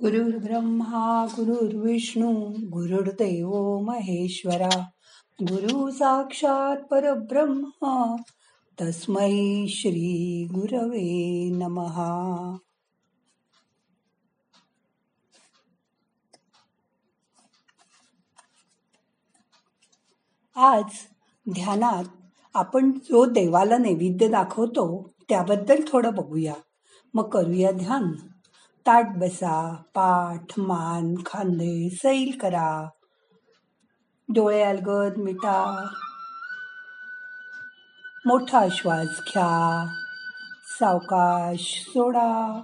गुरुर्ब्रह्मा गुरुर्विष्णू गुरुर्देव महेश्वरा गुरु साक्षात परब्रह्मा तस्मै श्री गुरवे नमहा आज ध्यानात आपण जो देवाला नैवेद्य दाखवतो त्याबद्दल थोडं बघूया. मग करूया ध्यान. ताट बसा पाठ मान खांदे सैल करा. डोळे अलगद मिटा. मोठा श्वास घ्या. सावकाश सोडा.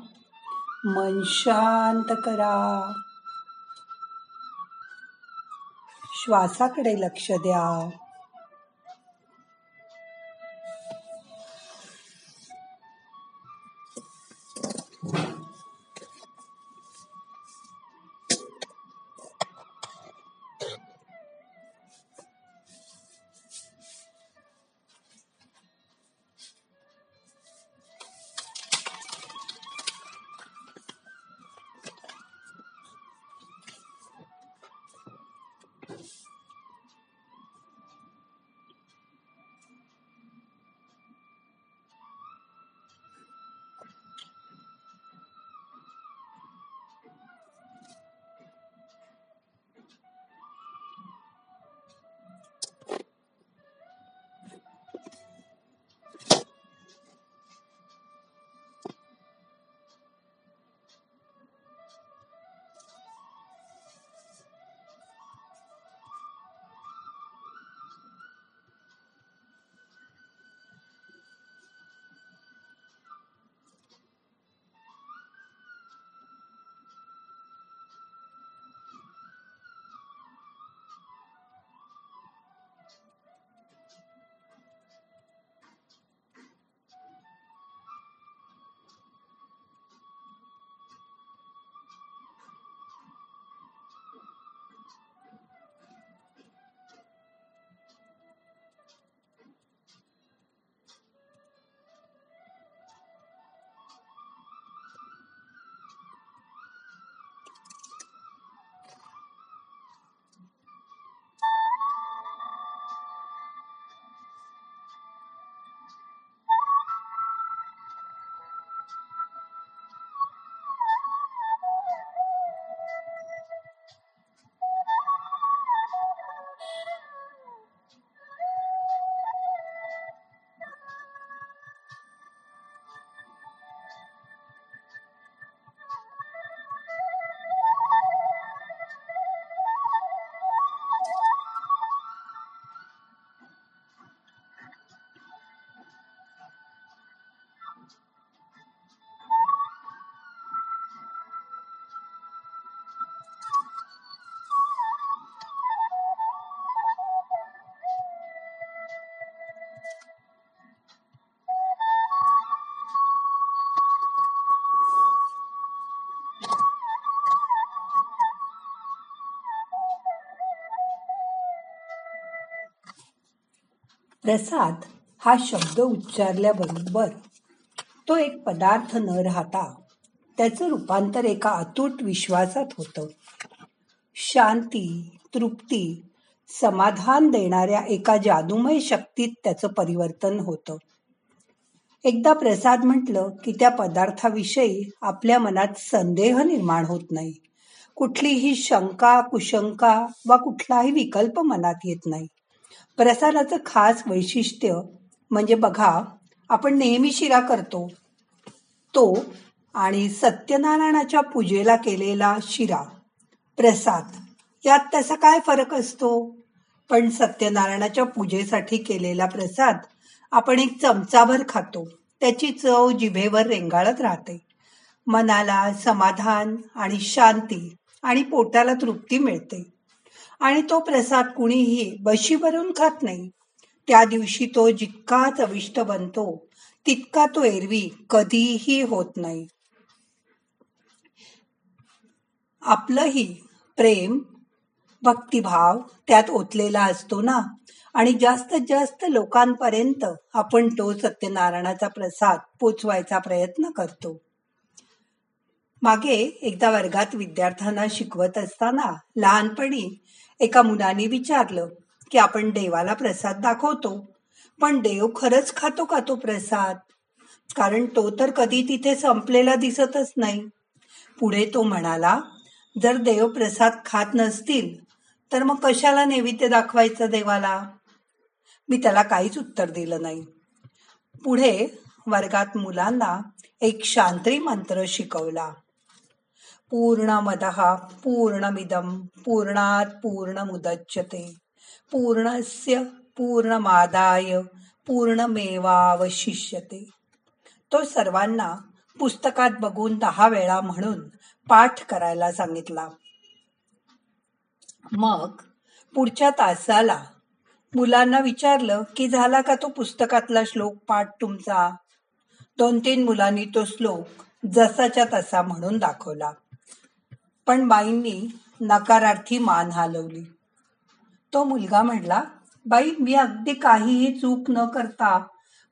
मन शांत करा. श्वासाकडे लक्ष द्या. प्रसाद हा शब्द उच्चारल्याबरोबर तो एक पदार्थ न राहता त्याचं रूपांतर एका अतूट विश्वासात होतं. शांती तृप्ती समाधान देणाऱ्या एका जादूमय शक्तीत त्याचं परिवर्तन होतं. एकदा प्रसाद म्हटलं की त्या पदार्थाविषयी आपल्या मनात संदेह निर्माण होत नाही. कुठलीही शंका कुशंका वा कुठलाही विकल्प मनात येत नाही. प्रसादाचं खास वैशिष्ट्य म्हणजे बघा आपण नेहमी शिरा करतो. तो आणि सत्यनारायणाच्या पूजेला केलेला शिरा प्रसाद यात त्याचा काय फरक असतो? पण सत्यनारायणाच्या पूजेसाठी केलेला प्रसाद आपण एक चमचाभर खातो. त्याची चव जिभेवर रेंगाळत राहते. मनाला समाधान आणि शांती आणि पोटाला तृप्ती मिळते. आणि तो प्रसाद कुणीही बशीवरून खात नाही. त्या दिवशी तो जितका चविष्ट बनतो तितका तो एरवी कधीही होत नाही. आपलंही प्रेम भक्तिभाव त्यात ओतलेला असतो ना? आणि जास्तीत जास्त लोकांपर्यंत आपण तो सत्यनारायणाचा प्रसाद पोचवायचा प्रयत्न करतो. मागे एकदा वर्गात विद्यार्थ्यांना शिकवत असताना लहानपणी एका मुलाने विचारलं की आपण देवाला प्रसाद दाखवतो पण देव खरंच खातो का तो प्रसाद? कारण तो तर कधी तिथे संपलेला दिसतच नाही. पुढे तो म्हणाला जर देव प्रसाद खात नसतील तर मग कशाला नैवेद्य दाखवायचं देवाला? मी त्याला काहीच उत्तर दिलं नाही. पुढे वर्गात मुलांना एक शांत्री मंत्र शिकवला. पूर्णमदः पूर्णमिदं पूर्णात पूर्णमुदच्यते पूर्णस्य पूर्णमादाय पूर्णमेवावशिष्यते। तो सर्वांना पुस्तकात बघून दहा वेळा म्हणून पाठ करायला सांगितला. मग पुढच्या तासाला मुलांना विचारलं की झाला का तो पुस्तकातला श्लोक पाठ तुमचा? दोन तीन मुलांनी तो श्लोक जसाच्या तसा म्हणून दाखवला. पण बाईंनी नकारार्थी मान हलवली. तो मुलगा म्हणला बाई मी अगदी काहीही चूक न करता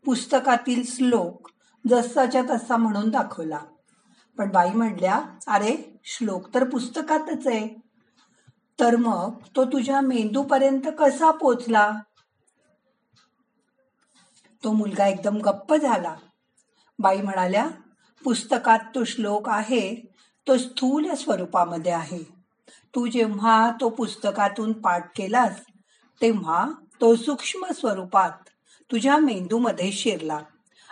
पुस्तकातील श्लोक जसाच्या तसा म्हणून दाखवला. पण बाई म्हणल्या अरे श्लोक तर पुस्तकातच आहे. तर मग तो तुझ्या मेंदूपर्यंत कसा पोचला? तो मुलगा एकदम गप्प झाला. बाई म्हणाल्या पुस्तकात तो श्लोक आहे तो स्थूल स्वरूपामध्ये आहे. तू जेव्हा तो पुस्तकातून पाठ केलास तेव्हा तो सूक्ष्म स्वरूपात तुझ्या मेंदूमध्ये शिरला.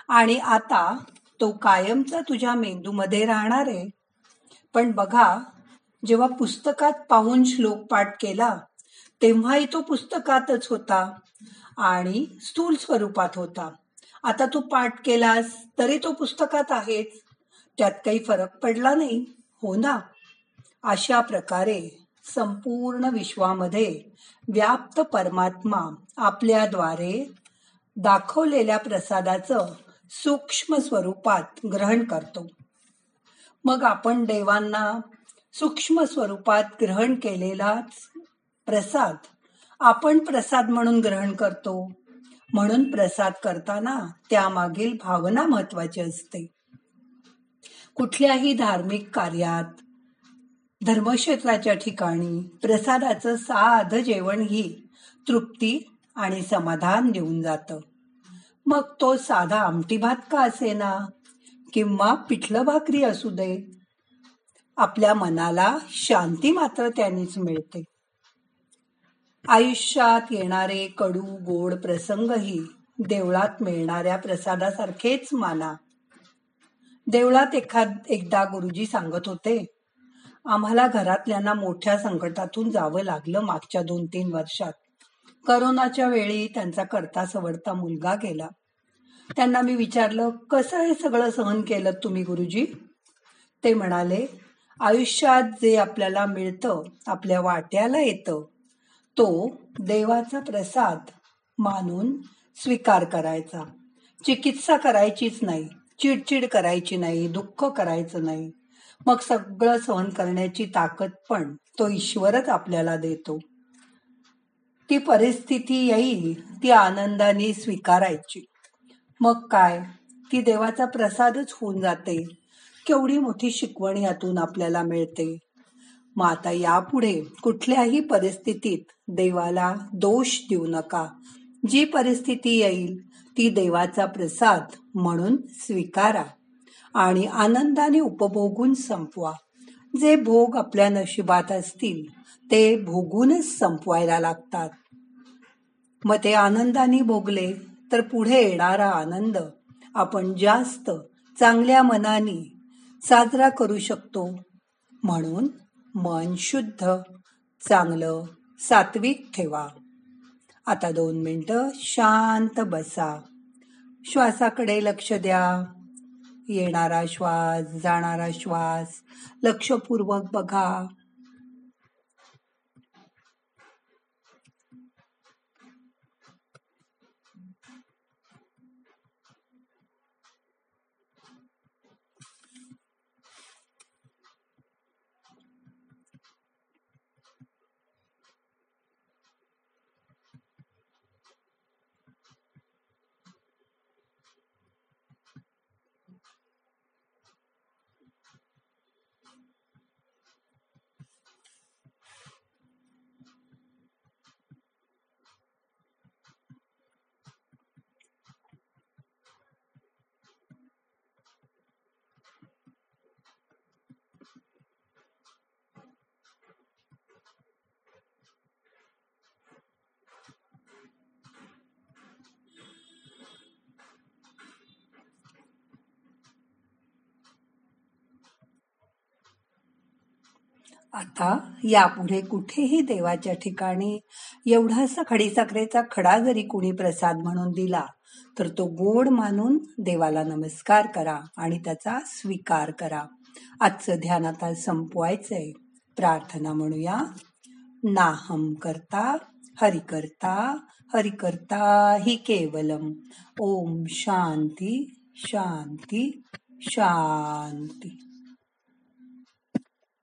आणि आता तो कायमचा तुझ्या मेंदूमध्ये राहणार आहे. पण बघा जेव्हा पुस्तकात पाहून श्लोक पाठ केला तेव्हाही तो पुस्तकातच होता आणि स्थूल स्वरूपात होता. आता तू पाठ केलास तरी तो पुस्तकात आहेच. त्यात काही फरक पडला नाही. हो ना. अशा प्रकारे संपूर्ण विश्वामध्ये व्याप्त परमात्मा आपल्याद्वारे दाखवलेल्या प्रसादाचं सूक्ष्म स्वरूपात ग्रहण करतो. मग आपण देवांना सूक्ष्म स्वरूपात ग्रहण केलेलाच प्रसाद आपण प्रसाद म्हणून ग्रहण करतो. म्हणून प्रसाद करताना त्यामागील भावना महत्वाची असते. कुठल्याही धार्मिक कार्यात धर्मक्षेत्राच्या ठिकाणी प्रसादाचं साध जेवण ही तृप्ती आणि समाधान देऊन जात. मग तो साधा आमटी भात का असेना? किंवा पिठलं भाकरी असू दे. आपल्या मनाला शांती मात्र त्यांनीच मिळते. आयुष्यात येणारे कडू गोड प्रसंगही देवळात मिळणाऱ्या प्रसादासारखेच माना. देवळात एखाद एकदा गुरुजी सांगत होते आम्हाला घरातल्यांना मोठ्या संकटातून जावं लागलं मागच्या दोन तीन वर्षात. करोनाच्या वेळी त्यांचा करता सवडता मुलगा गेला. त्यांना मी विचारलं कसं हे सगळं सहन केलं तुम्ही गुरुजी? ते म्हणाले आयुष्यात जे आपल्याला मिळतं आपल्या वाट्याला येतं तो देवाचा प्रसाद मानून स्वीकार करायचा. चिकित्सा करायचीच नाही. चिडचिड करायची नाही दुःख करायचं नाही. मग सगळं सहन करण्याची ताकद पण तो ईश्वरच आपल्याला देतो. ती परिस्थिती येईल ती आनंदाने स्वीकारायची. मग काय? ती देवाचा प्रसादच होऊन जाते. केवढी मोठी शिकवण यातून आपल्याला मिळते. मग आता यापुढे कुठल्याही परिस्थितीत देवाला दोष देऊ नका. जी परिस्थिती येईल ती देवाचा प्रसाद म्हणून स्वीकारा आणि आनंदाने उपभोगून संपवा. जे भोग आपल्या नशिबात असतील ते भोगूनच संपवायला लागतात. मग ते आनंदाने भोगले तर पुढे येणारा आनंद आपण जास्त चांगल्या मनाने साजरा करू शकतो. म्हणून मन शुद्ध चांगलं सात्विक ठेवा. आता दोन मिनटं शांत बसा. श्वासाकडे लक्ष द्या. येणारा श्वास जाणारा श्वास लक्षपूर्वक बघा. आता यापुढे कुठेही देवाच्या ठिकाणी एवढासा खडीसाखरेचा खडा जरी कुणी प्रसाद म्हणून दिला तर तो गोड मानून देवाला नमस्कार करा आणि त्याचा स्वीकार करा. आजचं ध्यान आता संपवायचंय. प्रार्थना म्हणूया. नाहम करता हरि करता हरि करता हि केवलम. ओम शांती शांती शांती.